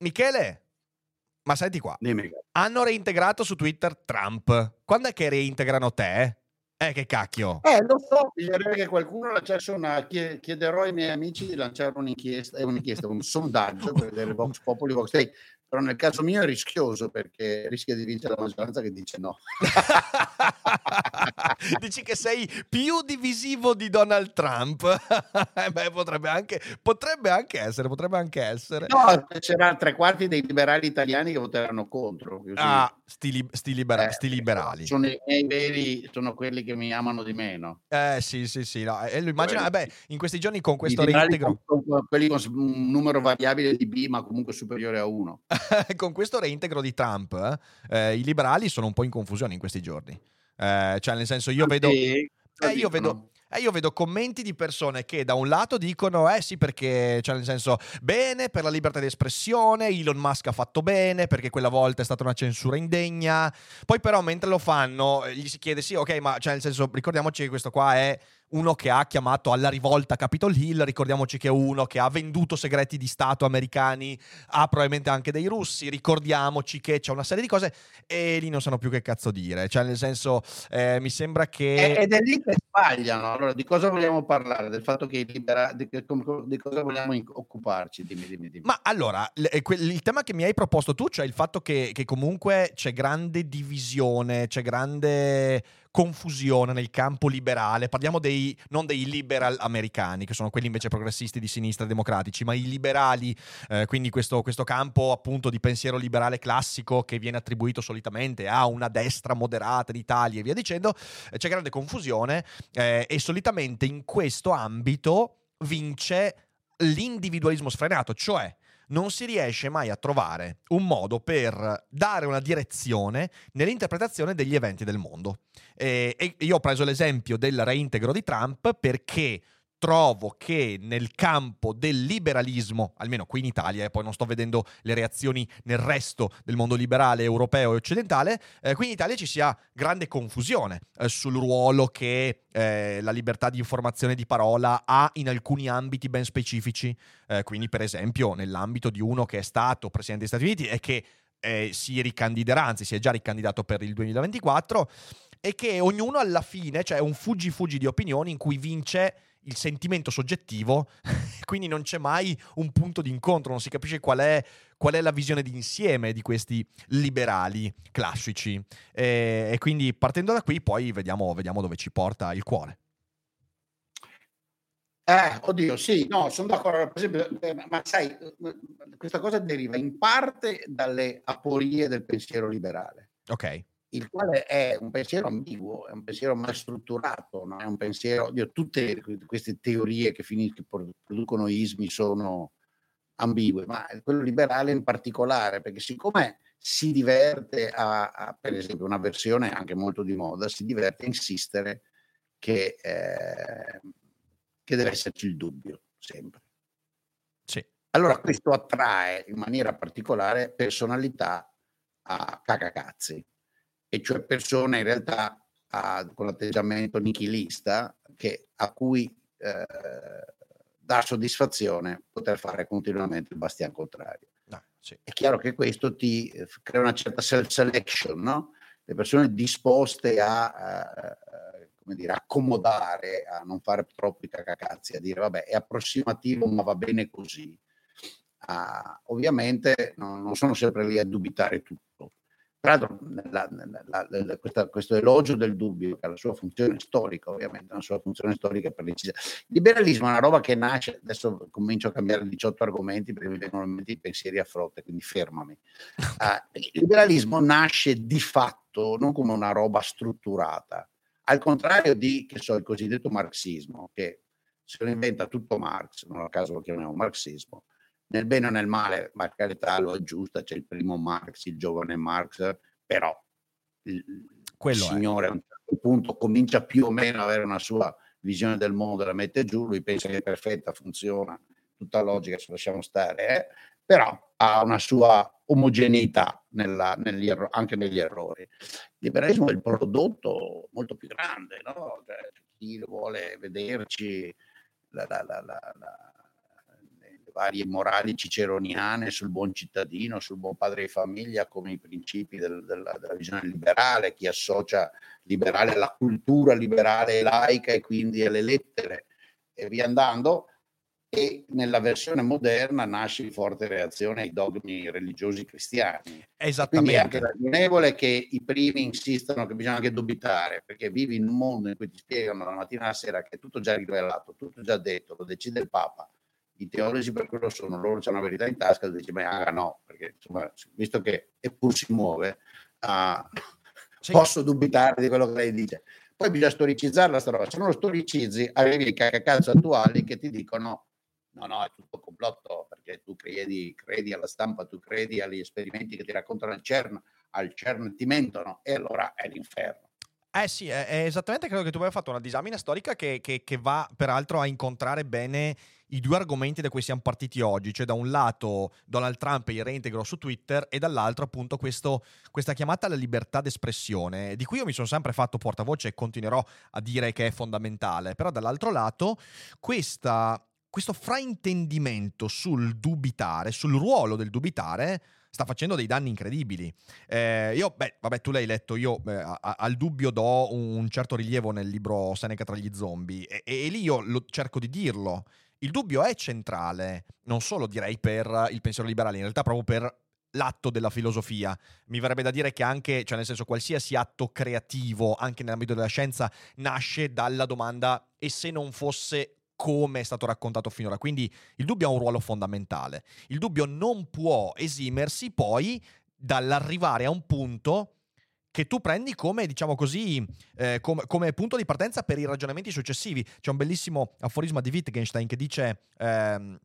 Michele, ma senti qua. Dimmi. Hanno reintegrato su Twitter Trump. Quando è che reintegrano te? Eh, che cacchio. Eh, lo so, bisognerebbe che qualcuno lanciasse una... chie- Chiederò ai miei amici di lanciare un'inchiesta, eh, un'inchiesta un sondaggio per vedere Vox Populi, Vox Day. Però nel caso mio è rischioso perché rischia di vincere la maggioranza che dice no. Dici che sei più divisivo di Donald Trump? Eh, Beh, potrebbe anche, potrebbe anche essere, potrebbe anche essere. No, c'erano tre quarti dei liberali italiani che voteranno contro. così. Ah, sti, li- sti libera- Eh, sti liberali. Sono i miei veri, sono quelli che mi amano di meno. Eh sì, sì, sì. No. E lo immagino, Quelli. vabbè, in questi giorni con questo reintegro, sono- sono quelli con un numero variabile di B, ma comunque superiore a uno. con questo reintegro di Trump, eh, i liberali sono un po' in confusione in questi giorni. Eh, cioè, nel senso, io vedo... Sì, lo Eh, io vedo, eh, io vedo commenti di persone che da un lato dicono eh sì perché, cioè nel senso, bene per la libertà di espressione, Elon Musk ha fatto bene perché quella volta è stata una censura indegna, poi però mentre lo fanno eh, gli si chiede sì ok ma cioè nel senso ricordiamoci che questo qua è uno che ha chiamato alla rivolta Capitol Hill, ricordiamoci che è uno che ha venduto segreti di Stato americani a probabilmente anche dei russi, ricordiamoci che c'è una serie di cose e lì non sanno più che cazzo dire, cioè nel senso eh, mi sembra che... Ed è lì che sbagliano. Allora, di cosa vogliamo parlare? Del fatto che i liberali, di, di cosa vogliamo occuparci? Dimmi, dimmi, dimmi. Ma allora, il tema che mi hai proposto tu, cioè il fatto che, che comunque c'è grande divisione, c'è grande confusione nel campo liberale, parliamo dei, non dei liberal americani, che sono quelli invece progressisti di sinistra democratici, ma i liberali, eh, quindi questo, questo campo appunto di pensiero liberale classico che viene attribuito solitamente a una destra moderata in Italia e via dicendo, eh, c'è grande confusione eh, e solitamente in questo ambito vince l'individualismo sfrenato, cioè non si riesce mai a trovare un modo per dare una direzione nell'interpretazione degli eventi del mondo. E, e io ho preso l'esempio del reintegro di Trump perché trovo che nel campo del liberalismo, almeno qui in Italia, e poi non sto vedendo le reazioni nel resto del mondo liberale europeo e occidentale, eh, qui in Italia ci sia grande confusione eh, sul ruolo che eh, la libertà di informazione e di parola ha in alcuni ambiti ben specifici. Eh, quindi, per esempio, nell'ambito di uno che è stato presidente degli Stati Uniti e che eh, si ricandiderà, anzi si è già ricandidato per il 2024, e che ognuno alla fine, cioè un fuggi-fuggi di opinioni in cui vince il sentimento soggettivo, quindi non c'è mai un punto di incontro, non si capisce qual è, qual è la visione d'insieme di questi liberali classici. E, e quindi partendo da qui poi vediamo, vediamo dove ci porta il cuore. Eh, oddio, sì, no, sono d'accordo. Esempio, eh, ma sai, eh, questa cosa deriva in parte dalle aporie del pensiero liberale, Ok, il quale è un pensiero ambiguo, è un pensiero mal strutturato, non è un pensiero, oddio, tutte queste teorie che, finis- che pro- producono ismi sono ambigue, ma quello liberale in particolare, perché siccome si diverte a, a, per esempio, una versione anche molto di moda, si diverte a insistere che, eh, che deve esserci il dubbio, sempre. sì, Allora questo attrae in maniera particolare personalità a cacacazzi, e cioè persone in realtà a- con atteggiamento nichilista che, a cui eh, dà soddisfazione poter fare continuamente il bastian contrario. no, sì. È chiaro che questo ti eh, crea una certa self-selection, no? Le persone disposte a, eh, come dire, accomodare, a non fare troppi cacacazzi, a dire vabbè è approssimativo ma va bene così. Ah, ovviamente no- non sono sempre lì a dubitare tutto, Tra l'altro, la, la, la, questa, questo elogio del dubbio, che ha la sua funzione storica, ovviamente, la sua funzione storica per precisa. Il liberalismo è una roba che nasce, adesso comincio a cambiare 18 argomenti perché mi vengono in mente i pensieri a frotte, quindi fermami. Uh, il liberalismo nasce di fatto non come una roba strutturata, al contrario di, che so, il cosiddetto marxismo, che se lo inventa tutto Marx, non a caso lo chiamiamo marxismo, nel bene o nel male, ma carità lo è giusta, c'è il primo Marx, il giovane Marx, però il Quello signore è. a un certo punto comincia più o meno ad avere una sua visione del mondo, la mette giù, lui pensa che è perfetta, funziona, tutta logica, se lasciamo stare, eh? però ha una sua omogeneità nella, negli erro- anche negli errori. Il liberalismo è il prodotto molto più grande, no? cioè, chi vuole vederci la, la, la, la varie morali ciceroniane sul buon cittadino, sul buon padre di famiglia, come i principi del, della, della, visione liberale, chi associa liberale alla cultura liberale e laica e quindi alle lettere e via andando. E nella versione moderna nasce in forte reazione ai dogmi religiosi cristiani. Esattamente. Quindi è anche ragionevole che i primi insistano che bisogna anche dubitare, perché vivi in un mondo in cui ti spiegano la mattina alla sera che è tutto già rivelato, tutto già detto, lo decide il Papa i teologi per quello sono, loro c'è una verità in tasca, e dice, ma ah, no, perché insomma, visto che eppur si muove, uh, sì. posso dubitare di quello che lei dice. Poi bisogna storicizzarla sta roba. Se non lo storicizzi, arrivi i cacacazzo attuali che ti dicono no, no, è tutto complotto, perché tu credi, credi alla stampa, tu credi agli esperimenti che ti raccontano al CERN, al CERN ti mentono, e allora è l'inferno. Eh sì, è, è esattamente quello che tu avevi fatto, una disamina storica che, che, che, va peraltro a incontrare bene i due argomenti da cui siamo partiti oggi, cioè da un lato Donald Trump e il reintegro su Twitter e dall'altro appunto questo, questa chiamata alla libertà d'espressione, di cui io mi sono sempre fatto portavoce e continuerò a dire che è fondamentale, però dall'altro lato questa, questo fraintendimento sul dubitare, sul ruolo del dubitare, sta facendo dei danni incredibili. Eh, io, beh, vabbè, tu l'hai letto, io eh, a, al dubbio do un certo rilievo nel libro Seneca tra gli zombie e, e, e lì io lo, cerco di dirlo. Il dubbio è centrale, non solo direi per il pensiero liberale, in realtà proprio per l'atto della filosofia. Mi verrebbe da dire che anche, cioè nel senso qualsiasi atto creativo, anche nell'ambito della scienza, nasce dalla domanda e se non fosse come è stato raccontato finora. Quindi il dubbio ha un ruolo fondamentale. Il dubbio non può esimersi poi dall'arrivare a un punto che tu prendi come, diciamo così, eh, come, come, punto di partenza per i ragionamenti successivi. C'è un bellissimo aforisma di Wittgenstein che dice... Ehm,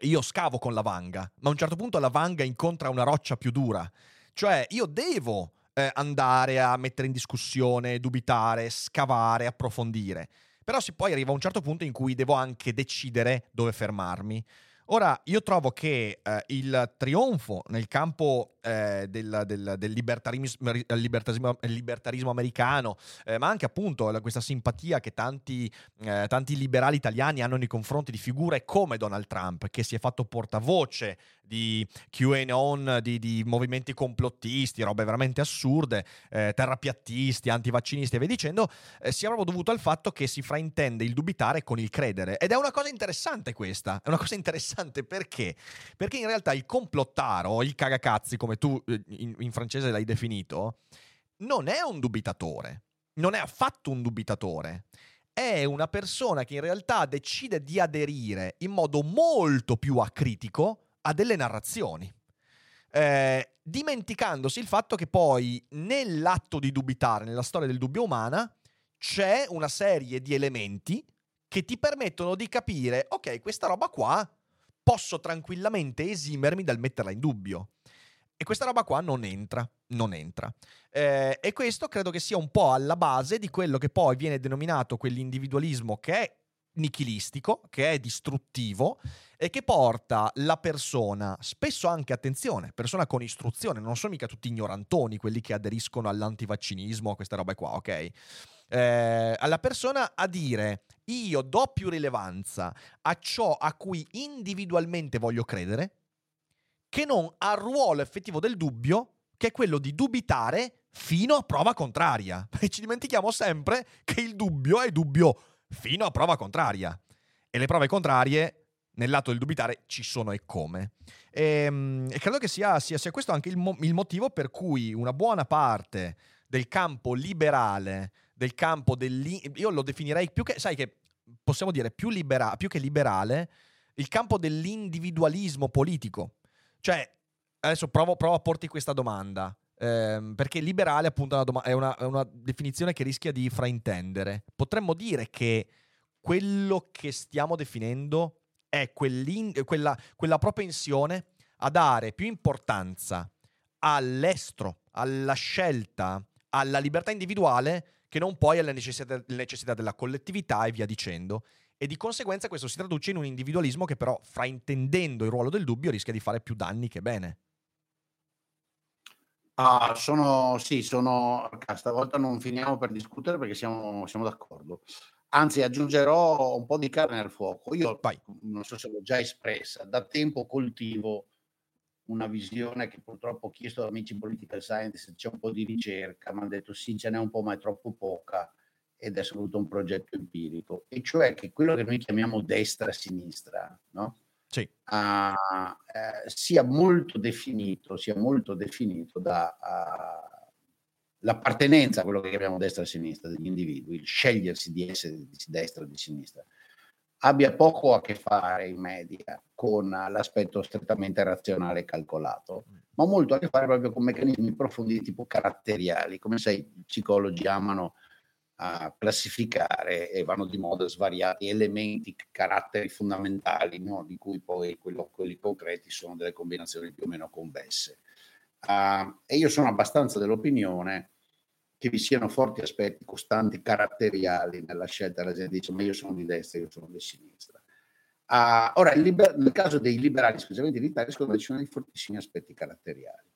io scavo con la vanga, ma a un certo punto la vanga incontra una roccia più dura. Cioè, io devo eh, andare a mettere in discussione, dubitare, scavare, approfondire. Però si poi arriva a un certo punto in cui devo anche decidere dove fermarmi. Ora, io trovo che eh, il trionfo nel campo eh, del, del, del libertarismo, libertarismo, libertarismo, americano, eh, ma anche appunto questa simpatia che tanti, eh, tanti, liberali italiani hanno nei confronti di figure come Donald Trump, che si è fatto portavoce di QAnon, di, di movimenti complottisti, robe veramente assurde, eh, terrapiattisti, antivaccinisti e via dicendo, eh, sia proprio dovuto al fatto che si fraintende il dubitare con il credere. Ed è una cosa interessante questa, è una cosa interessante perché? Perché in realtà il complottaro, il cagacazzi, come tu eh, in, in francese l'hai definito, non è un dubitatore, non è affatto un dubitatore è una persona che in realtà decide di aderire in modo molto più acritico a delle narrazioni. Eh, dimenticandosi il fatto che poi nell'atto di dubitare, nella storia del dubbio umana, c'è una serie di elementi che ti permettono di capire, ok, questa roba qua posso tranquillamente esimermi dal metterla in dubbio. E questa roba qua non entra, non entra. Eh, e questo credo che sia un po' alla base di quello che poi viene denominato quell'individualismo che è nichilistico, che è distruttivo e che porta la persona, spesso anche attenzione, persona con istruzione, non sono mica tutti ignorantoni quelli che aderiscono all'antivaccinismo, a queste robe qua, ok? Eh, alla persona a dire io do più rilevanza a ciò a cui individualmente voglio credere che non al ruolo effettivo del dubbio che è quello di dubitare fino a prova contraria. E ci dimentichiamo sempre che il dubbio è dubbio fino a prova contraria. E le prove contrarie nel lato del dubitare ci sono e come. E, mm, e credo che sia, sia, sia questo anche il, mo- il, motivo per cui una buona parte del campo liberale, del campo del... io lo definirei più che, sai che possiamo dire più, libera- più che liberale, il campo dell'individualismo politico. Cioè, adesso provo, provo a porti questa domanda. Ehm, perché liberale, appunto, è una, è, una, è una definizione che rischia di fraintendere. Potremmo dire che quello che stiamo definendo è quella, quella propensione a dare più importanza all'estro, alla scelta, alla libertà individuale che non poi alle necessità, necessità della collettività e via dicendo. E di conseguenza questo si traduce in un individualismo che però, fraintendendo il ruolo del dubbio, rischia di fare più danni che bene. Ah, sono, sì, sono, stavolta non finiamo per discutere perché siamo, siamo d'accordo. Anzi, aggiungerò un po' di carne al fuoco. Io Vai. non so se l'ho già espressa, da tempo coltivo una visione che purtroppo ho chiesto ad amici political science, c'è un po' di ricerca, mi hanno detto sì, ce n'è un po', ma è troppo poca ed è soprattutto un progetto empirico, e cioè che quello che noi chiamiamo destra-sinistra, no? sì. uh, eh, sia molto definito, sia molto definito da uh, l'appartenenza a quello che chiamiamo destra e sinistra degli individui, il scegliersi di essere di destra o di sinistra, abbia poco a che fare in media con l'aspetto strettamente razionale e calcolato, ma molto a che fare proprio con meccanismi profondi di tipo caratteriali, come sai i psicologi amano a classificare e vanno di moda svariati elementi, caratteri fondamentali, no? di cui poi quello, quelli concreti sono delle combinazioni più o meno convesse. Uh, e io sono abbastanza dell'opinione che vi siano forti aspetti costanti caratteriali nella scelta della gente dice ma io sono di destra, io sono di sinistra. Uh, ora, liber- nel caso dei liberali, specialmente in Italia, secondo me ci sono dei fortissimi aspetti caratteriali.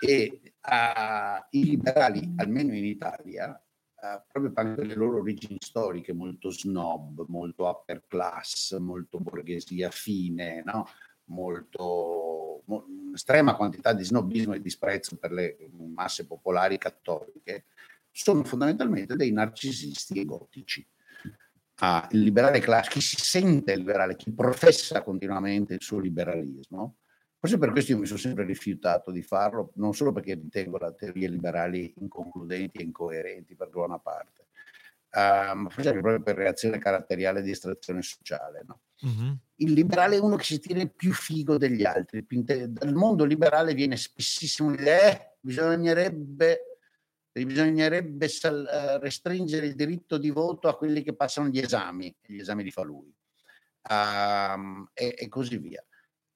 E uh, i liberali, almeno in Italia, uh, proprio per le loro origini storiche, molto snob, molto upper class, molto borghesia fine, no? molto mo, estrema quantità di snobismo e disprezzo per le masse popolari cattoliche, sono fondamentalmente dei narcisisti gotici. Ah, il liberale classico, chi si sente liberale, chi professa continuamente il suo liberalismo, forse per questo io mi sono sempre rifiutato di farlo, non solo perché ritengo le teorie liberali inconcludenti e incoerenti per buona parte, uh, ma forse proprio per reazione caratteriale di estrazione sociale. No? Mm-hmm. Il liberale è uno che si tiene più figo degli altri. Dal mondo liberale viene spessissimo l'idea, eh, bisognerebbe, bisognerebbe sal- uh, restringere il diritto di voto a quelli che passano gli esami, gli esami li fa lui, um, e, e così via.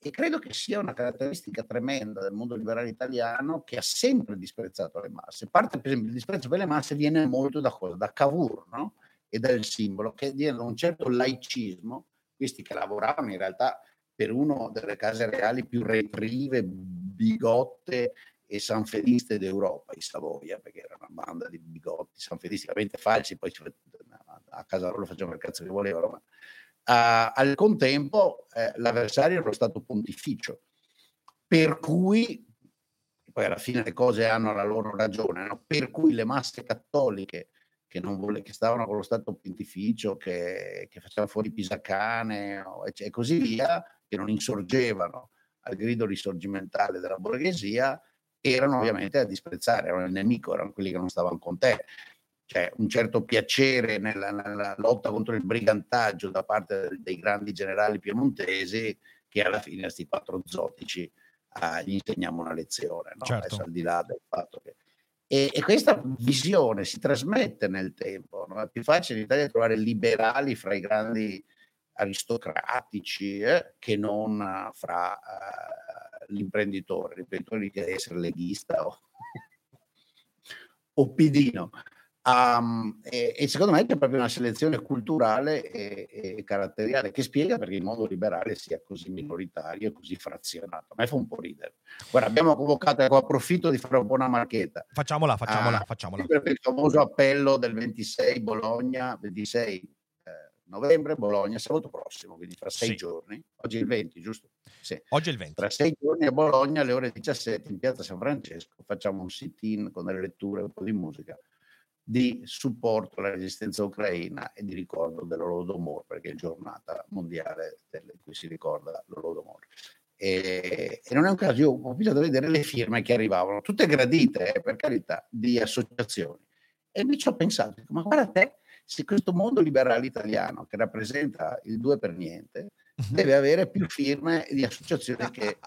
E credo che sia una caratteristica tremenda del mondo liberale italiano che ha sempre disprezzato le masse. Parte, per esempio, il disprezzo per le masse viene molto da cosa? Da Cavour, no? E dal simbolo, che viene da un certo laicismo, questi che lavoravano in realtà per una delle case reali più retrive, bigotte e sanfediste d'Europa, i Savoia, perché era una banda di bigotti sanfedisticamente falsi, poi a casa loro facevano il cazzo che volevano, ma al contempo eh, l'avversario era Stato pontificio, per cui, poi alla fine le cose hanno la loro ragione, no? per cui le masse cattoliche che, vole- che, stavano con lo Stato pontificio, che, che facevano fuori Pisacane e così via, che non insorgevano al grido risorgimentale della borghesia, erano ovviamente a disprezzare, erano il nemico, erano quelli che non stavano con te c'è un certo piacere nella, nella, lotta contro il brigantaggio da parte dei grandi generali piemontesi che alla fine a questi quattro zotici ah, gli insegniamo una lezione, no? certo. Adesso, al di là del fatto che... E, e questa visione si trasmette nel tempo, no? è più facile in Italia trovare liberali fra i grandi aristocratici eh, che non fra uh, l'imprenditore, l'imprenditore deve essere leghista o, o pidino. Um, e, e, secondo me c'è proprio una selezione culturale e, e, caratteriale che spiega perché il mondo liberale sia così minoritario e così frazionato. A me fa un po' ridere. Guarda, abbiamo convocato, ecco, approfitto di fare un po' una marchetta. Facciamola, facciamola, ah, facciamola. Per il famoso appello del 26 Bologna, 26 eh, novembre Bologna, sabato prossimo, quindi fra sei sì. giorni. Oggi è il 20, giusto? Sì. Oggi è il 20. Tra sei giorni a Bologna alle ore 17 in piazza San Francesco facciamo un sit-in con delle letture, un po' di musica di supporto alla resistenza ucraina e di ricordo dell'Holodomor, perché è giornata mondiale in cui si ricorda l'Holodomor. E, e, non è un caso, io ho cominciato a vedere le firme che arrivavano, tutte gradite, eh, per carità, di associazioni. E mi ci ho pensato, ma guarda te, se questo mondo liberale italiano, che rappresenta il due per niente, deve avere più firme di associazioni che,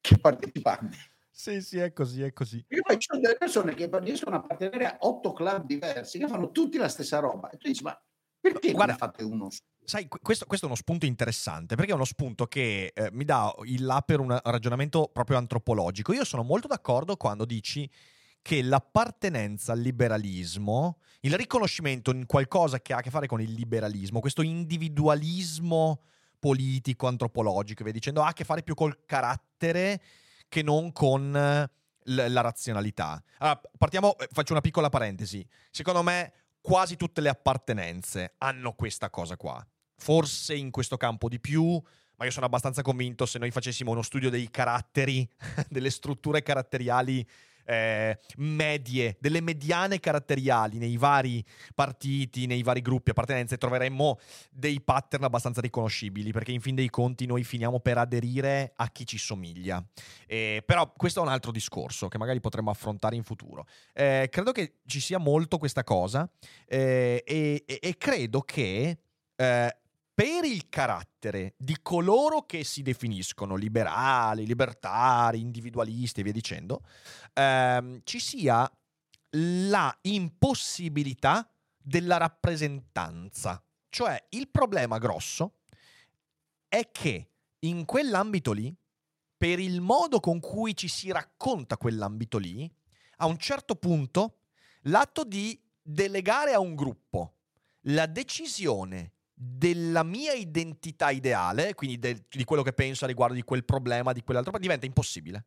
che partecipanti. Sì, sì, è così, è così. Io poi ci sono delle persone che riescono a appartenere a otto club diversi, che fanno tutti la stessa roba. E tu dici, ma perché Guarda, fate uno Sai, questo, questo, è uno spunto interessante perché è uno spunto che eh, mi dà il là per un ragionamento proprio antropologico. Io sono molto d'accordo quando dici che l'appartenenza al liberalismo, il riconoscimento in qualcosa che ha a che fare con il liberalismo, questo individualismo politico, antropologico, via dicendo, ha a che fare più col carattere che non con l- la razionalità. Allora, partiamo, eh, faccio una piccola parentesi. Secondo me quasi tutte le appartenenze hanno questa cosa qua. Forse in questo campo di più, ma io sono abbastanza convinto se noi facessimo uno studio dei caratteri, delle strutture caratteriali eh, medie, delle mediane caratteriali nei vari partiti, nei vari gruppi appartenenze, troveremmo dei pattern abbastanza riconoscibili, perché in fin dei conti noi finiamo per aderire a chi ci somiglia. Eh, però questo è un altro discorso che magari potremmo affrontare in futuro. Eh, credo che ci sia molto questa cosa eh, e, e, e, credo che eh, per il carattere di coloro che si definiscono liberali, libertari, individualisti e via dicendo, ehm, ci sia la impossibilità della rappresentanza. Cioè il problema grosso è che in quell'ambito lì, per il modo con cui ci si racconta quell'ambito lì, a un certo punto l'atto di delegare a un gruppo la decisione della mia identità ideale, quindi del, di quello che penso riguardo di quel problema, di quell'altro, diventa impossibile.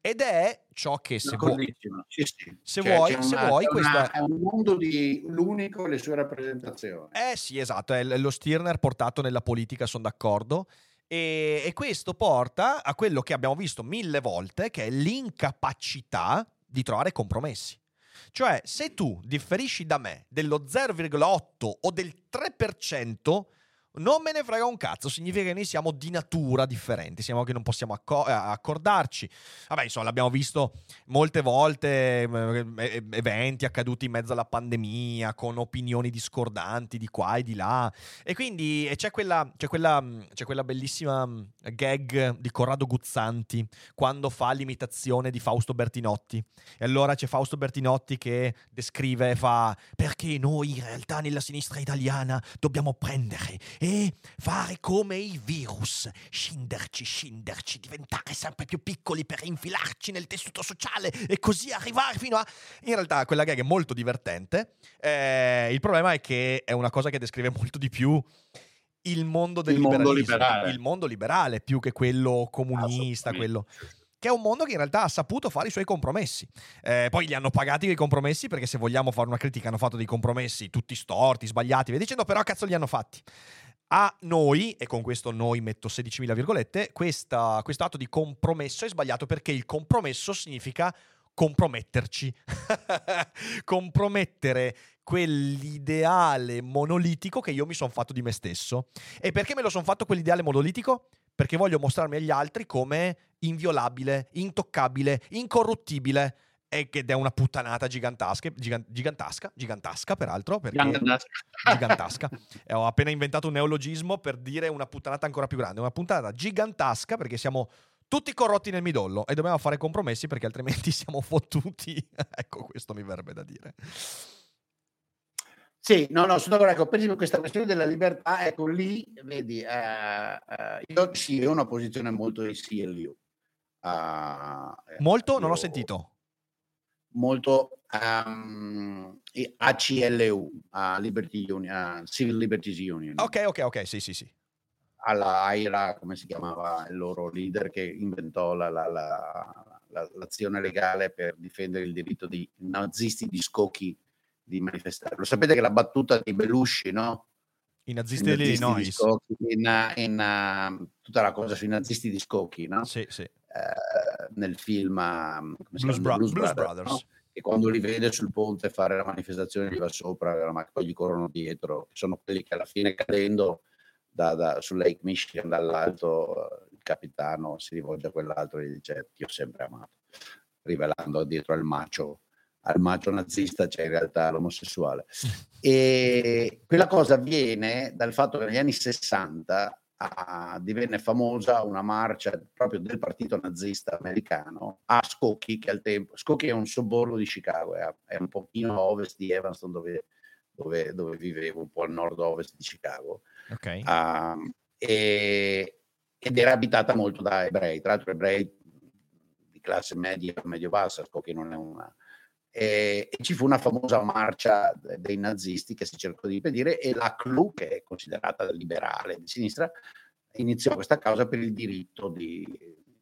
Ed è ciò che se vuoi, sì, sì. se cioè, vuoi, se vuoi è, questa... è un mondo di l'unico e le sue rappresentazioni. Eh sì, esatto, è lo Stirner portato nella politica, sono d'accordo. E, e questo porta a quello che abbiamo visto mille volte, che è l'incapacità di trovare compromessi. Cioè, se tu differisci da me dello 0,8 o del 3%, non me ne frega un cazzo, significa che noi siamo di natura differenti, siamo che non possiamo acco- eh, accordarci. Vabbè, insomma, l'abbiamo visto molte volte, eh, eventi accaduti in mezzo alla pandemia, con opinioni discordanti di qua e di là. E quindi c'è quella, c'è quella, c'è quella bellissima gag di Corrado Guzzanti, quando fa l'imitazione di Fausto Bertinotti. E allora c'è Fausto Bertinotti che descrive, fa, perché noi in realtà nella sinistra italiana dobbiamo prendere e fare come i virus, scinderci, scinderci, diventare sempre più piccoli per infilarci nel tessuto sociale e così arrivare fino a... In realtà quella gag è molto divertente, eh, il problema è che è una cosa che descrive molto di più il mondo del il mondo liberale. il mondo liberale più che quello comunista, quello che è un mondo che in realtà ha saputo fare i suoi compromessi. Eh, poi li hanno pagati quei compromessi perché se vogliamo fare una critica hanno fatto dei compromessi tutti storti, sbagliati, via dicendo, però cazzo li hanno fatti a noi, e con questo noi metto 16.000 virgolette, questo atto di compromesso è sbagliato perché il compromesso significa comprometterci. Compromettere quell'ideale monolitico che io mi sono fatto di me stesso. E perché me lo sono fatto quell'ideale monolitico? Perché voglio mostrarmi agli altri come inviolabile, intoccabile, incorruttibile ed è una puttanata gigantasca, gigantasca, gigantasca peraltro, perché gigantasca. ho appena inventato un neologismo per dire una puttanata ancora più grande, una puntata gigantasca perché siamo tutti corrotti nel midollo e dobbiamo fare compromessi perché altrimenti siamo fottuti. ecco, questo mi verrebbe da dire. Sì, no, no, sono d'accordo. Ecco, per esempio, questa questione della libertà, ecco lì, vedi, eh, eh, io sì, ho una posizione molto di sì e. Uh, molto? Io... Non ho sentito. Molto um, ACLU, a Liberty Union, a Civil Liberties Union. Ok, ok, ok, sì, sì, sì. Alla AIRA, come si chiamava il loro leader che inventò la, la, la, l'azione legale per difendere il diritto di nazisti di scocchi di manifestare. Lo sapete che la battuta di Belushi, no? I nazisti, I nazisti dell'Illinois. Scocchi, in, in uh, tutta la cosa sui nazisti di scocchi, no? Sì, sì. Uh, nel film uh, Blues, Bra- Blues, Brothers, Brothers. No? e quando li vede sul ponte fare la manifestazione gli va sopra, ma poi gli corrono dietro, sono quelli che alla fine cadendo da, da, su Lake Michigan dall'alto il capitano si rivolge a quell'altro e gli dice ti ho sempre amato, rivelando dietro al macio al macio nazista c'è in realtà l'omosessuale. E quella cosa avviene dal fatto che negli anni 60 ah, divenne famosa una marcia proprio del partito nazista americano a Skokie, che al tempo, Skokie è un sobborgo di Chicago, è, è un pochino a ovest di Evanston dove, dove, dove, vivevo, un po' al nord-ovest di Chicago. Okay. Uh, e, ed era abitata molto da ebrei, tra l'altro ebrei di classe media, medio-bassa, Skokie non è una e, e, ci fu una famosa marcia dei nazisti che si cercò di impedire e la CLU, che è considerata liberale di sinistra, iniziò questa causa per il diritto di,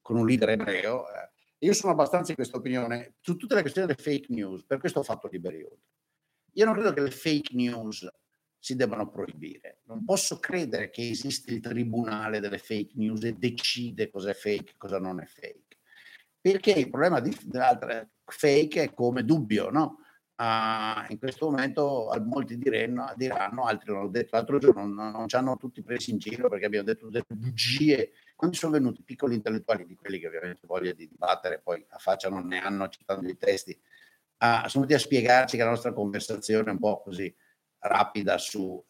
con un leader ebreo. Eh. Io sono abbastanza di questa opinione su tutte le questioni delle fake news, per questo ho fatto Liberi Oltre. Io non credo che le fake news si debbano proibire. Non posso credere che esiste il tribunale delle fake news e decide cosa è fake e cosa non è fake perché il problema di, fake è come dubbio, no? Uh, in questo momento molti diranno, diranno altri l'ho detto l'altro giorno, non, non ci hanno tutti presi in giro perché abbiamo detto delle bugie. Quando sono venuti piccoli intellettuali di quelli che ovviamente voglia di dibattere, poi a faccia non ne hanno citando i testi, uh, sono venuti a spiegarci che la nostra conversazione è un po' così rapida su uh,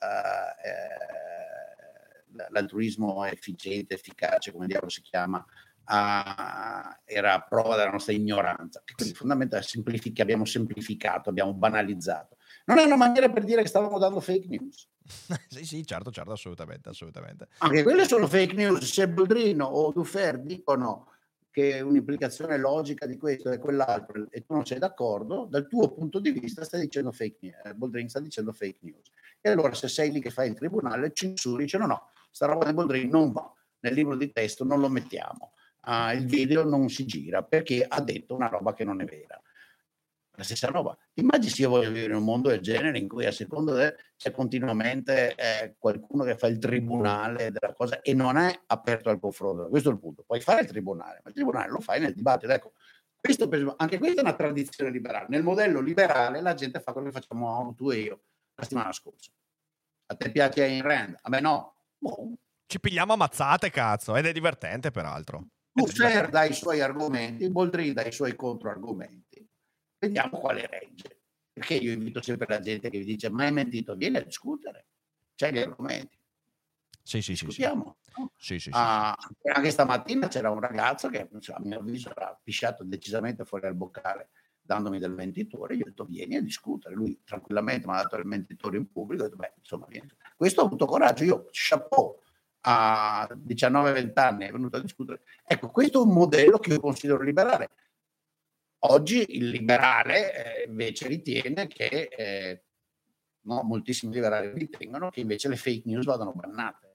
eh, l'altruismo efficiente, efficace, come diavolo si chiama, a, era prova della nostra ignoranza. Quindi fondamentalmente semplific- abbiamo semplificato, abbiamo banalizzato. Non è una maniera per dire che stavamo dando fake news. sì, sì, certo, certo, assolutamente, assolutamente. Anche quelle sono fake news. Se Boldrino o Dufer dicono che un'implicazione logica di questo e quell'altro e tu non sei d'accordo, dal tuo punto di vista stai dicendo fake news. Eh, Boldrin sta dicendo fake news. E allora se sei lì che fai il tribunale, censuri, dice no, no, sta roba di Boldrin non va. Nel libro di testo non lo mettiamo uh, il video non si gira perché ha detto una roba che non è vera. La stessa roba. Immagini se io voglio vivere in un mondo del genere in cui a secondo te c'è continuamente eh, qualcuno che fa il tribunale della cosa e non è aperto al confronto. Questo è il punto. Puoi fare il tribunale, ma il tribunale lo fai nel dibattito. Ecco, questo, anche questa è una tradizione liberale. Nel modello liberale la gente fa quello che facciamo tu e io la settimana scorsa. A te piace Ayn Rand? A me no. Boh. Ci pigliamo ammazzate, cazzo, ed è divertente peraltro. Buffer dà i suoi argomenti, Boldrin dà i suoi controargomenti. Vediamo quale regge. Perché io invito sempre la gente che mi dice ma hai mentito, vieni a discutere. C'hai gli argomenti. Sì, sì, sì. Sì. No? Sì, sì, ah, sì, Anche stamattina c'era un ragazzo che a mio avviso era pisciato decisamente fuori dal boccale dandomi del mentitore, io ho detto vieni a discutere, lui tranquillamente mi ha dato il mentitore in pubblico, ho detto beh insomma vieni. Questo ho avuto coraggio, io chapeau, a 19-20 anni è venuto a discutere. Ecco, questo è un modello che io considero liberale. Oggi il liberale eh, invece ritiene che, eh, no, moltissimi liberali ritengono che invece le fake news vadano bannate.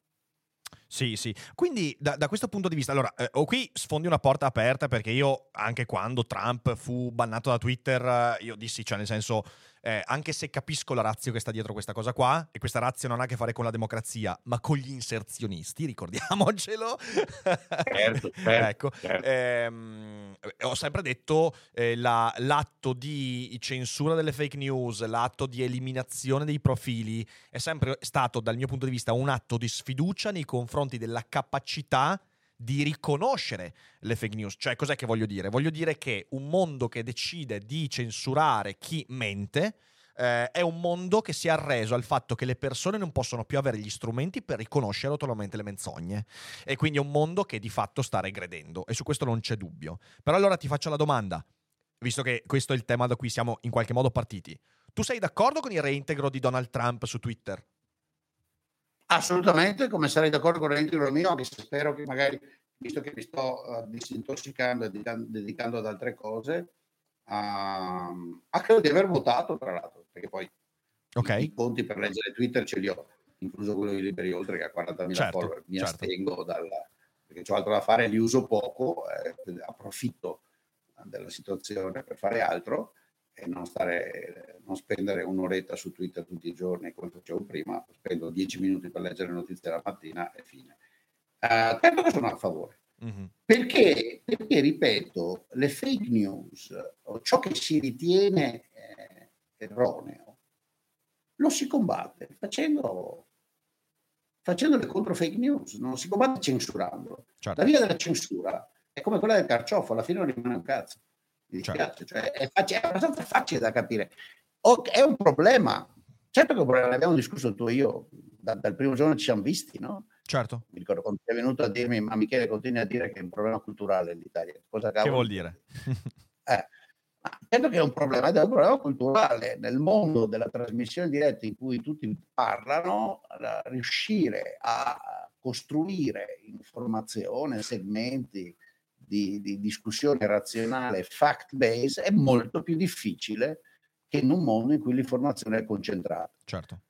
Sì, sì. Quindi da, da, questo punto di vista, allora, eh, o qui sfondi una porta aperta perché io, anche quando Trump fu bannato da Twitter, io dissi, cioè nel senso, eh, anche se capisco la razza che sta dietro questa cosa qua, e questa razza non ha a che fare con la democrazia, ma con gli inserzionisti, ricordiamocelo. Certo, certo, ecco, certo. Ehm, ho sempre detto eh, la, l'atto di censura delle fake news, l'atto di eliminazione dei profili, è sempre stato, dal mio punto di vista, un atto di sfiducia nei confronti della capacità di riconoscere le fake news. Cioè, cos'è che voglio dire? Voglio dire che un mondo che decide di censurare chi mente eh, è un mondo che si è arreso al fatto che le persone non possono più avere gli strumenti per riconoscere autonomamente le menzogne. E quindi è un mondo che di fatto sta regredendo. E su questo non c'è dubbio. Però allora ti faccio la domanda, visto che questo è il tema da cui siamo in qualche modo partiti. Tu sei d'accordo con il reintegro di Donald Trump su Twitter? Assolutamente, come sarei d'accordo con il mio, anche se spero che magari, visto che mi sto uh, disintossicando e dedicando, ad altre cose, a, a credo di aver votato, tra l'altro, perché poi Ok. i, conti per leggere Twitter ce li ho, incluso quello di Liberi Oltre che ha 40.000 Certo, follower. Mi certo. astengo dalla, perché ho altro da fare, li uso poco, eh, approfitto della situazione per fare altro e non, stare, non spendere un'oretta su Twitter tutti i giorni come facevo prima, spendo 10 minuti per leggere le notizie la mattina e fine. Uh, certo che sono a favore. Mhm. Perché, perché, ripeto, le fake news o ciò che si ritiene eh, erroneo lo si combatte facendo, facendole contro fake news, non si combatte censurandolo. Certo. La via della censura è come quella del carciofo, alla fine non rimane un cazzo. Mi Certo. dispiace, cioè, è, facile, è abbastanza facile da capire. O- è un problema. Certo che un problema, ne abbiamo discusso tu e io, da- dal primo giorno ci siamo visti, no? Certo. Mi ricordo quando sei venuto a dirmi, ma Michele continui a dire che è un problema culturale l'Italia. Cosa Che cavolo vuol dire? eh, certo che è un problema, è un problema culturale. Nel mondo della trasmissione diretta in cui tutti parlano, la- riuscire a costruire informazione, segmenti di, di discussione razionale, fact-based, è molto più difficile che in un mondo in cui l'informazione è concentrata. certo.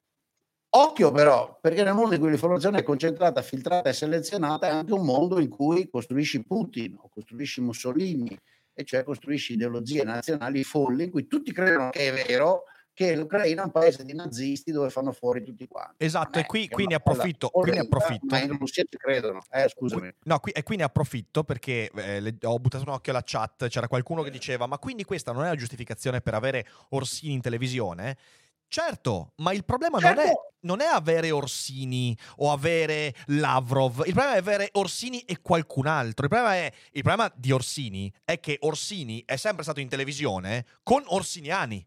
Occhio però, perché nel mondo in cui l'informazione è concentrata, filtrata e selezionata è anche un mondo in cui costruisci Putin o costruisci Mussolini, e cioè costruisci ideologie nazionali folli in cui tutti credono che è vero che l'Ucraina è un paese di nazisti dove fanno fuori tutti quanti. Esatto, e qui, qui ne approfitto, qui ne approfitto. Ma in Russia ci credono. Eh, scusami. No, qui, e qui ne approfitto perché eh, le- ho buttato un occhio alla chat, c'era qualcuno che diceva ma quindi questa non è la giustificazione per avere Orsini in televisione? Certo, ma il problema non, è, Certo. non è avere Orsini o avere Lavrov, il problema è avere Orsini e qualcun altro. Il problema, è, il problema di Orsini è che Orsini è sempre stato in televisione con orsiniani.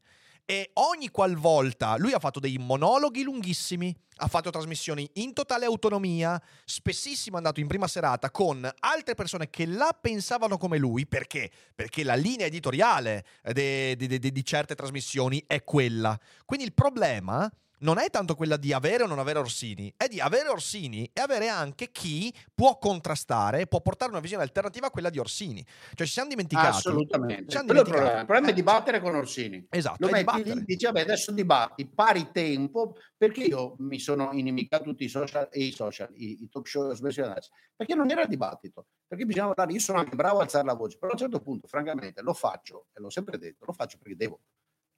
E ogni qualvolta lui ha fatto dei monologhi lunghissimi, ha fatto trasmissioni in totale autonomia, spessissimo è andato in prima serata con altre persone che la pensavano come lui, perché? Perché la linea editoriale di certe trasmissioni è quella. Quindi il problema non è tanto quella di avere o non avere Orsini, è di avere Orsini e avere anche chi può contrastare, può portare una visione alternativa a quella di Orsini. Cioè ci siamo dimenticati. Assolutamente. Siamo è il dimenticati. problema. Il problema è Eh, dibattere con Orsini. Esatto, Lo è metti lì, dici, vabbè, adesso dibatti pari tempo, perché io mi sono inimicato tutti i social, e i, social i, i talk show? Perché non era dibattito, perché bisognava parlare, io sono anche bravo a alzare la voce, però a un certo punto, francamente, lo faccio, e l'ho sempre detto, lo faccio perché devo.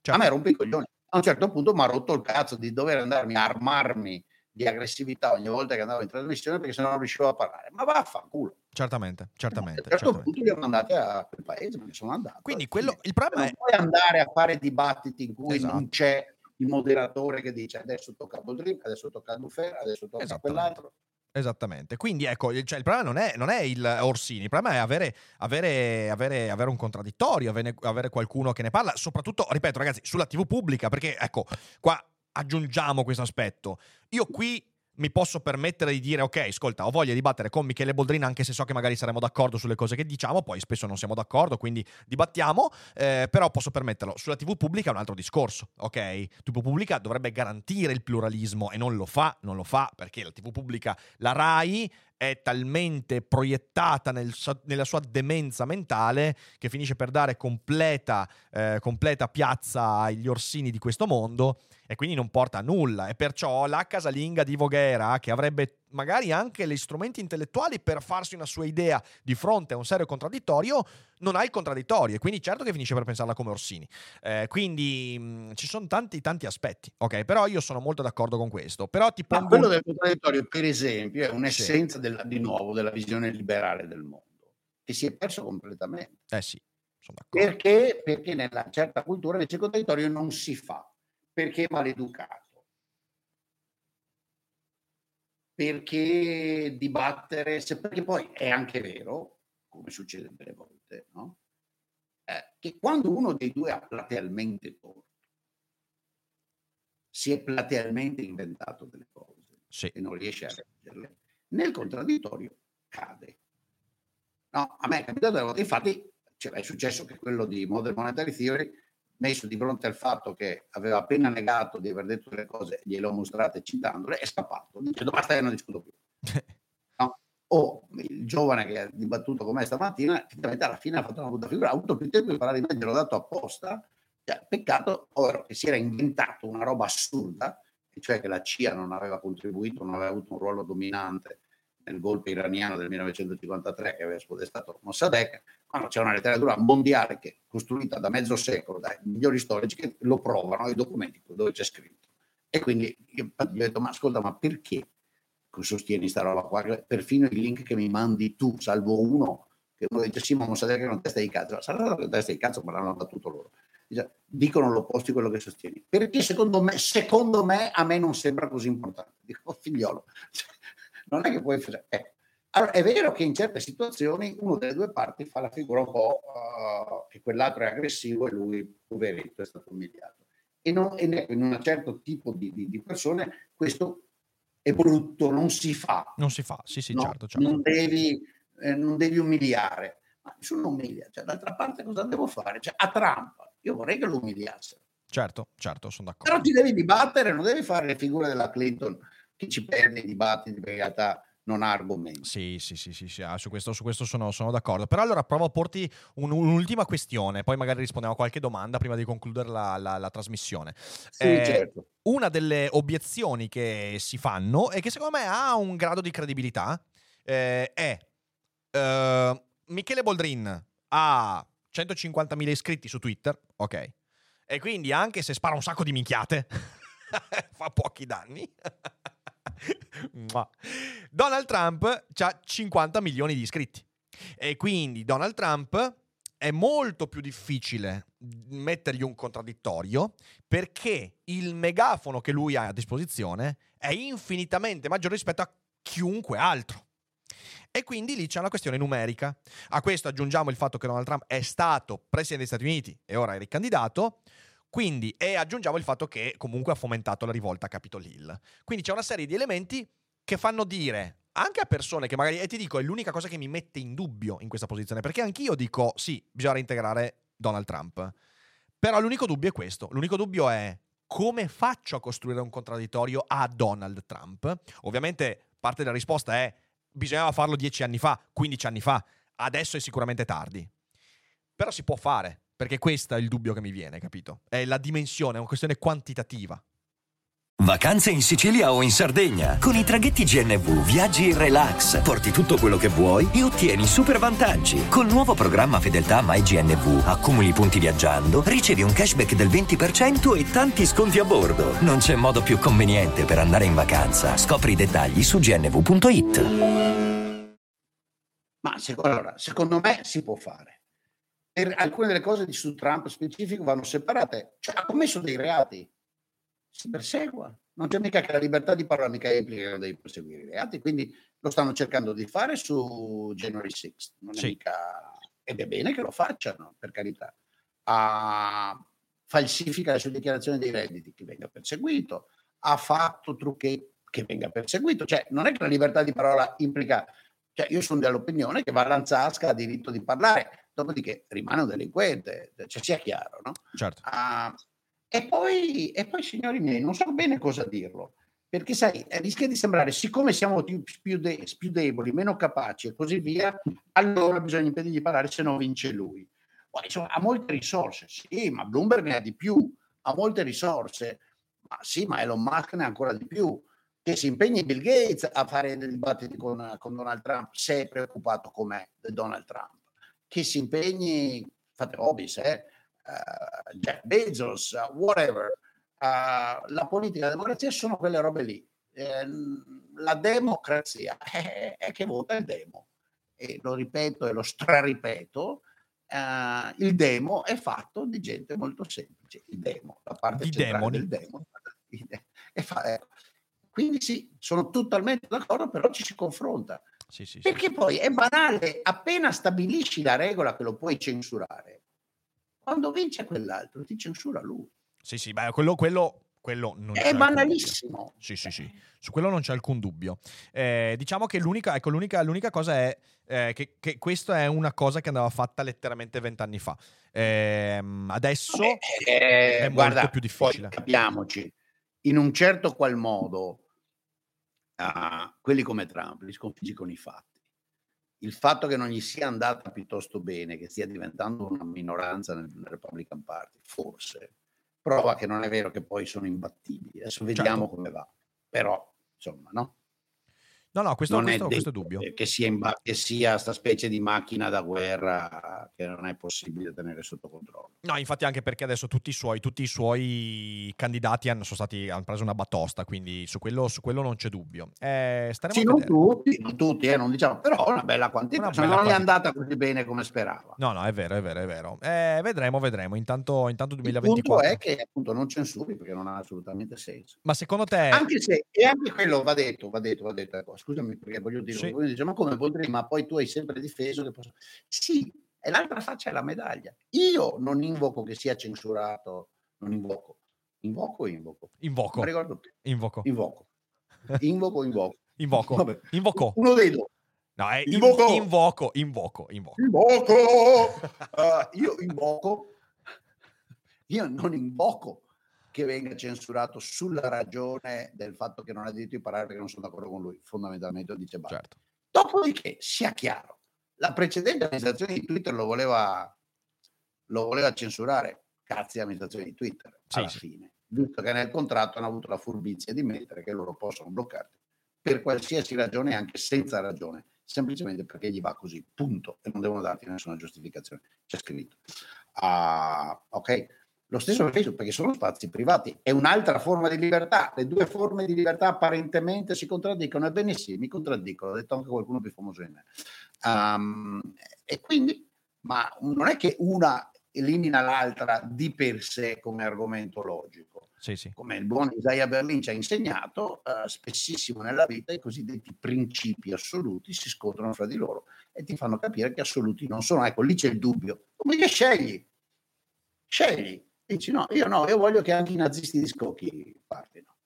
Certo. A me rompe i coglioni. A un certo punto mi ha rotto il cazzo di dover andarmi a armarmi di aggressività ogni volta che andavo in trasmissione perché sennò non riuscivo a parlare. Ma vaffanculo. Certamente, certamente. a un certo certamente. punto li ho mandati a quel paese, me ne sono andato. Quindi Fine. quello, il problema non è... puoi andare a fare dibattiti in cui Esatto. non c'è il moderatore che dice adesso tocca a Boldrin, adesso tocca a Bufera, adesso tocca a quell'altro. Esattamente. Quindi ecco, cioè, il problema non è, non è il Orsini, il problema è avere, avere, avere, avere un contraddittorio, avere qualcuno che ne parla, soprattutto, ripeto ragazzi, sulla TV pubblica, perché ecco, qua aggiungiamo questo aspetto. Io qui mi posso permettere di dire, ok, ascolta, ho voglia di battere con Michele Boldrin, anche se so che magari saremo d'accordo sulle cose che diciamo, poi spesso non siamo d'accordo, quindi dibattiamo, eh, però posso permetterlo. Sulla TV pubblica è un altro discorso, ok? TV pubblica dovrebbe garantire il pluralismo e non lo fa, non lo fa, perché la TV pubblica, la RAI, è talmente proiettata nel nella sua demenza mentale che finisce per dare completa, eh, completa piazza agli orsini di questo mondo e quindi non porta a nulla. E perciò la casalinga di Voghera, che avrebbe magari anche gli strumenti intellettuali per farsi una sua idea di fronte a un serio contraddittorio, non ha il contraddittorio e quindi certo che finisce per pensarla come Orsini. Eh, quindi mh, ci sono tanti tanti aspetti, ok? Però io sono molto d'accordo con questo. Però ti Ma pongo... quello del contraddittorio, per esempio, è un'essenza della- di nuovo della visione liberale del mondo, che si è perso completamente. Eh sì, sono d'accordo. Perché? Perché nella certa cultura invece il contraddittorio non si fa, perché è maleducato. Perché dibattere, se- perché poi è anche vero, come succede delle volte, no? Eh, che quando uno dei due ha platealmente torto, si è platealmente inventato delle cose Sì. e non riesce a reggerle, nel contraddittorio cade. No, a me è capitato delle volte, infatti cioè, è successo che quello di Modern Monetary Theory, messo di fronte al fatto che aveva appena negato di aver detto delle cose, gliele ho mostrate citandole, è scappato, dicendo basta che non discuto più. No? o il giovane che ha dibattuto con me stamattina, effettivamente alla fine ha fatto una brutta figura, ha avuto più tempo di parlare di me, gliel'ho dato apposta, cioè, peccato ovvero che si era inventato una roba assurda, cioè che la CIA non aveva contribuito, non aveva avuto un ruolo dominante nel golpe iraniano del 1953 che aveva spodestato Mossadegh, quando c'è una letteratura mondiale che costruita da mezzo secolo dai migliori storici che lo provano, i documenti dove c'è scritto. E quindi gli ho detto, ma ascolta, ma perché sostieni sta roba qua? Perfino il link che mi mandi tu, salvo uno, che uno dice sì, ma Mossadegh è una testa di cazzo. Sarà una testa di cazzo, ma l'hanno battuto loro. Dicono l'opposto di quello che sostieni. Perché secondo me, secondo me, a me non sembra così importante. Dico, figliolo, non è che puoi fare... Eh. Allora, è vero che in certe situazioni uno delle due parti fa la figura un po' uh, che quell'altro è aggressivo e lui, poveretto, è stato umiliato. E, non, e in un certo tipo di, di, di, persone questo è brutto, non si fa. Non si fa, sì, sì, no, certo, certo. Non, devi, eh, non devi umiliare. Ma nessuno umilia. Cioè, d'altra parte cosa devo fare? Cioè, a Trump, io vorrei che lo umiliassero. Certo, certo, sono d'accordo. Però ti devi dibattere, non devi fare le figure della Clinton che ci perde i dibattiti perché in realtà non ha argomenti. Sì, sì, sì, sì, sì ah, su questo, su questo sono, sono, d'accordo. Però allora provo a porti un, un'ultima questione, poi magari rispondiamo a qualche domanda prima di concludere la, la, la trasmissione. Sì, eh, certo. Una delle obiezioni che si fanno e che secondo me ha un grado di credibilità eh, è eh, Michele Boldrin ha 150.000 iscritti su Twitter, ok? E quindi anche se spara un sacco di minchiate, fa pochi danni. Donald Trump ha 50 milioni di iscritti e quindi Donald Trump è molto più difficile mettergli un contraddittorio perché il megafono che lui ha a disposizione è infinitamente maggiore rispetto a chiunque altro. E quindi lì c'è una questione numerica. A questo aggiungiamo il fatto che Donald Trump è stato presidente degli Stati Uniti e ora è ricandidato. Quindi, e aggiungiamo il fatto che comunque ha fomentato la rivolta a Capitol Hill. Quindi c'è una serie di elementi che fanno dire anche a persone che magari, e ti dico, è l'unica cosa che mi mette in dubbio in questa posizione, perché anch'io dico sì, bisogna reintegrare Donald Trump. Però l'unico dubbio è questo, l'unico dubbio è come faccio a costruire un contraddittorio a Donald Trump? Ovviamente parte della risposta è bisognava farlo dieci anni fa, 15 anni fa, adesso è sicuramente tardi. Però si può fare, perché questo è il dubbio che mi viene, capito? È la dimensione, è una questione quantitativa. Vacanze in Sicilia o in Sardegna. Con i traghetti GNV viaggi in relax, porti tutto quello che vuoi e ottieni super vantaggi. Col nuovo programma Fedeltà MyGNV accumuli punti viaggiando, ricevi un cashback del 20% e tanti sconti a bordo. Non c'è modo più conveniente per andare in vacanza. Scopri i dettagli su gnv.it. Ma secondo, allora, secondo me si può fare e alcune delle cose di su Trump specifico vanno separate. Cioè, ha commesso dei reati, si persegua. Non c'è mica che la libertà di parola mica implica che devi perseguire i reati, quindi lo stanno cercando di fare su January 6 non è sì. mica... ed è bene che lo facciano, per carità. Ha falsifica le sue dichiarazioni dei redditi, che venga perseguito, ha fatto trucchi che venga perseguito. Cioè, non è che la libertà di parola implica... Cioè, io sono dell'opinione che Vallanzasca ha diritto di parlare, dopodiché rimane un delinquente, cioè sia chiaro, no? Certo. Uh, e, poi, e poi, signori miei, non so bene cosa dirlo, perché sai, rischia di sembrare, siccome siamo più, più, de- più deboli, meno capaci e così via, allora bisogna impedirgli di parlare se no vince lui. Poi, insomma, ha molte risorse, sì, ma Bloomberg ne ha di più, ha molte risorse, ma sì, ma Elon Musk ne ha ancora di più che si impegni Bill Gates a fare dei dibattiti con, con Donald Trump se è preoccupato com'è Donald Trump che si impegni, fate hobbies, eh? uh, Jeff Bezos, uh, whatever. Uh, la politica e la democrazia sono quelle robe lì. Eh, la democrazia è, è, che vota il demo. E lo ripeto e lo straripeto, il demo è fatto di gente molto semplice. Il demo, la parte di demoni. del demo. Fa, ecco. Quindi sì, sono totalmente d'accordo, però ci si confronta. Sì, sì, Perché sì. poi è banale, appena stabilisci la regola che lo puoi censurare, quando vince quell'altro ti censura lui. Sì, sì, beh, quello, quello, quello non è banalissimo. Sì, sì, sì, su quello non c'è alcun dubbio. Eh, diciamo che l'unica, ecco, l'unica, l'unica cosa è eh, che, che, questa è una cosa che andava fatta letteralmente vent'anni fa. Eh, adesso Vabbè, è molto guarda, più difficile. capiamoci, in un certo qual modo uh, quelli come Trump li sconfiggi con i fatti. il fatto che non gli sia andata piuttosto bene, che stia diventando una minoranza nel, Republican Party, forse, prova che non è vero che poi sono imbattibili. Adesso vediamo Certo. come va. Però, insomma, no? No, no, questo, non questo, è questo è dubbio. Che sia, in ba- che sia sta specie di macchina da guerra che non è possibile tenere sotto controllo. No, infatti anche perché adesso tutti i suoi, tutti i suoi candidati hanno, sono stati, hanno preso una batosta, quindi su quello, su quello non c'è dubbio. Eh, Sì, non tutti, non tutti, eh, non diciamo, però una bella quantità. Una Cioè, bella non è quantità. andata così bene come sperava. No, no, è vero, è vero, è vero. Eh, vedremo, vedremo. Intanto, intanto Il punto 2024. è che appunto non censuri perché non ha assolutamente senso. Ma secondo te... Anche se, e anche quello va detto, va detto, va detto, scusami perché voglio dire, Sì. dice, ma come Boldrini, ma poi tu hai sempre difeso che posso... Sì, è l'altra faccia della medaglia. Io non invoco che sia censurato, non invoco, invoco o invoco? Invoco, ricordo più, invoco, invoco, invoco invoco? invoco, Vabbè. invocò. Uno dei due. No, è in- Invoco. invoco, invoco, invoco. Invoco! Ah, io invoco, io non invoco che venga censurato sulla ragione del fatto che non ha diritto di parlare perché non sono d'accordo con lui, fondamentalmente lo dice basta. Certo. Dopodiché, sia chiaro, la precedente amministrazione di Twitter lo voleva, lo voleva censurare, grazie all'amministrazione di Twitter, Sì, alla sì. fine, visto che nel contratto hanno avuto la furbizia di mettere che loro possono bloccarti per qualsiasi ragione, anche senza ragione, semplicemente perché gli va così, punto, e non devono darti nessuna giustificazione, c'è scritto. Ah, ok? Lo stesso Facebook, perché sono spazi privati, è un'altra forma di libertà. Le due forme di libertà apparentemente si contraddicono, ebbene sì, mi contraddicono, l'ha detto anche qualcuno più famoso di me. Um, e quindi, ma non è che una elimina l'altra di per sé come argomento logico. Sì, sì. Come il buon Isaiah Berlin ci ha insegnato, eh, spessissimo nella vita i cosiddetti principi assoluti si scontrano fra di loro e ti fanno capire che assoluti non sono. Ecco, lì c'è il dubbio. Come che scegli? Scegli. Dici no, io no, io voglio che anche i nazisti di scocchi partino.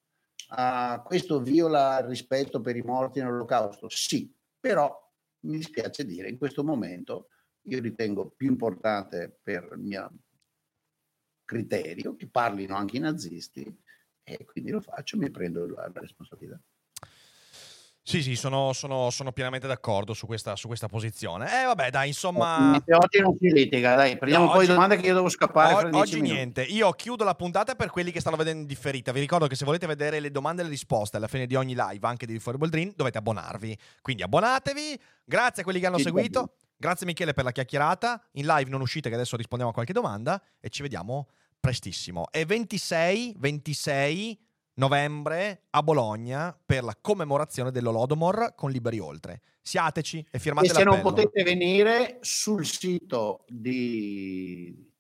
Ah, questo viola il rispetto per i morti nell'olocausto? Sì, però mi dispiace dire, in questo momento io ritengo più importante per il mio criterio che parlino anche i nazisti e quindi lo faccio, mi prendo la responsabilità. Sì, sì, sono, sono- sono pienamente d'accordo su questa, su questa posizione. Eh, vabbè, dai, insomma... Niente, oggi non si litiga, dai, prendiamo No, un po' di oggi- domande che io devo scappare O- oggi minuti. niente, io chiudo la puntata per quelli che stanno vedendo in differita. Vi ricordo che se volete vedere le domande e le risposte alla fine di ogni live, anche di Fuori Boldrin, dovete abbonarvi. Quindi abbonatevi. Grazie a quelli che hanno Sì, seguito. Grazie Michele per la chiacchierata. In live non uscite che adesso rispondiamo a qualche domanda e ci vediamo prestissimo. E 26, 26 novembre a Bologna per la commemorazione dell'Olodomor con Liberi Oltre. Siateci e firmate E se non l'appello. potete venire sul sito di,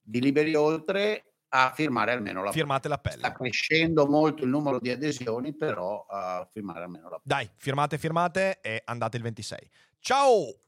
di Liberi Oltre a firmare almeno la Firmate l'appello. Sta crescendo molto il numero di adesioni, però a firmare almeno la Dai, firmate, firmate e andate il 26. Ciao!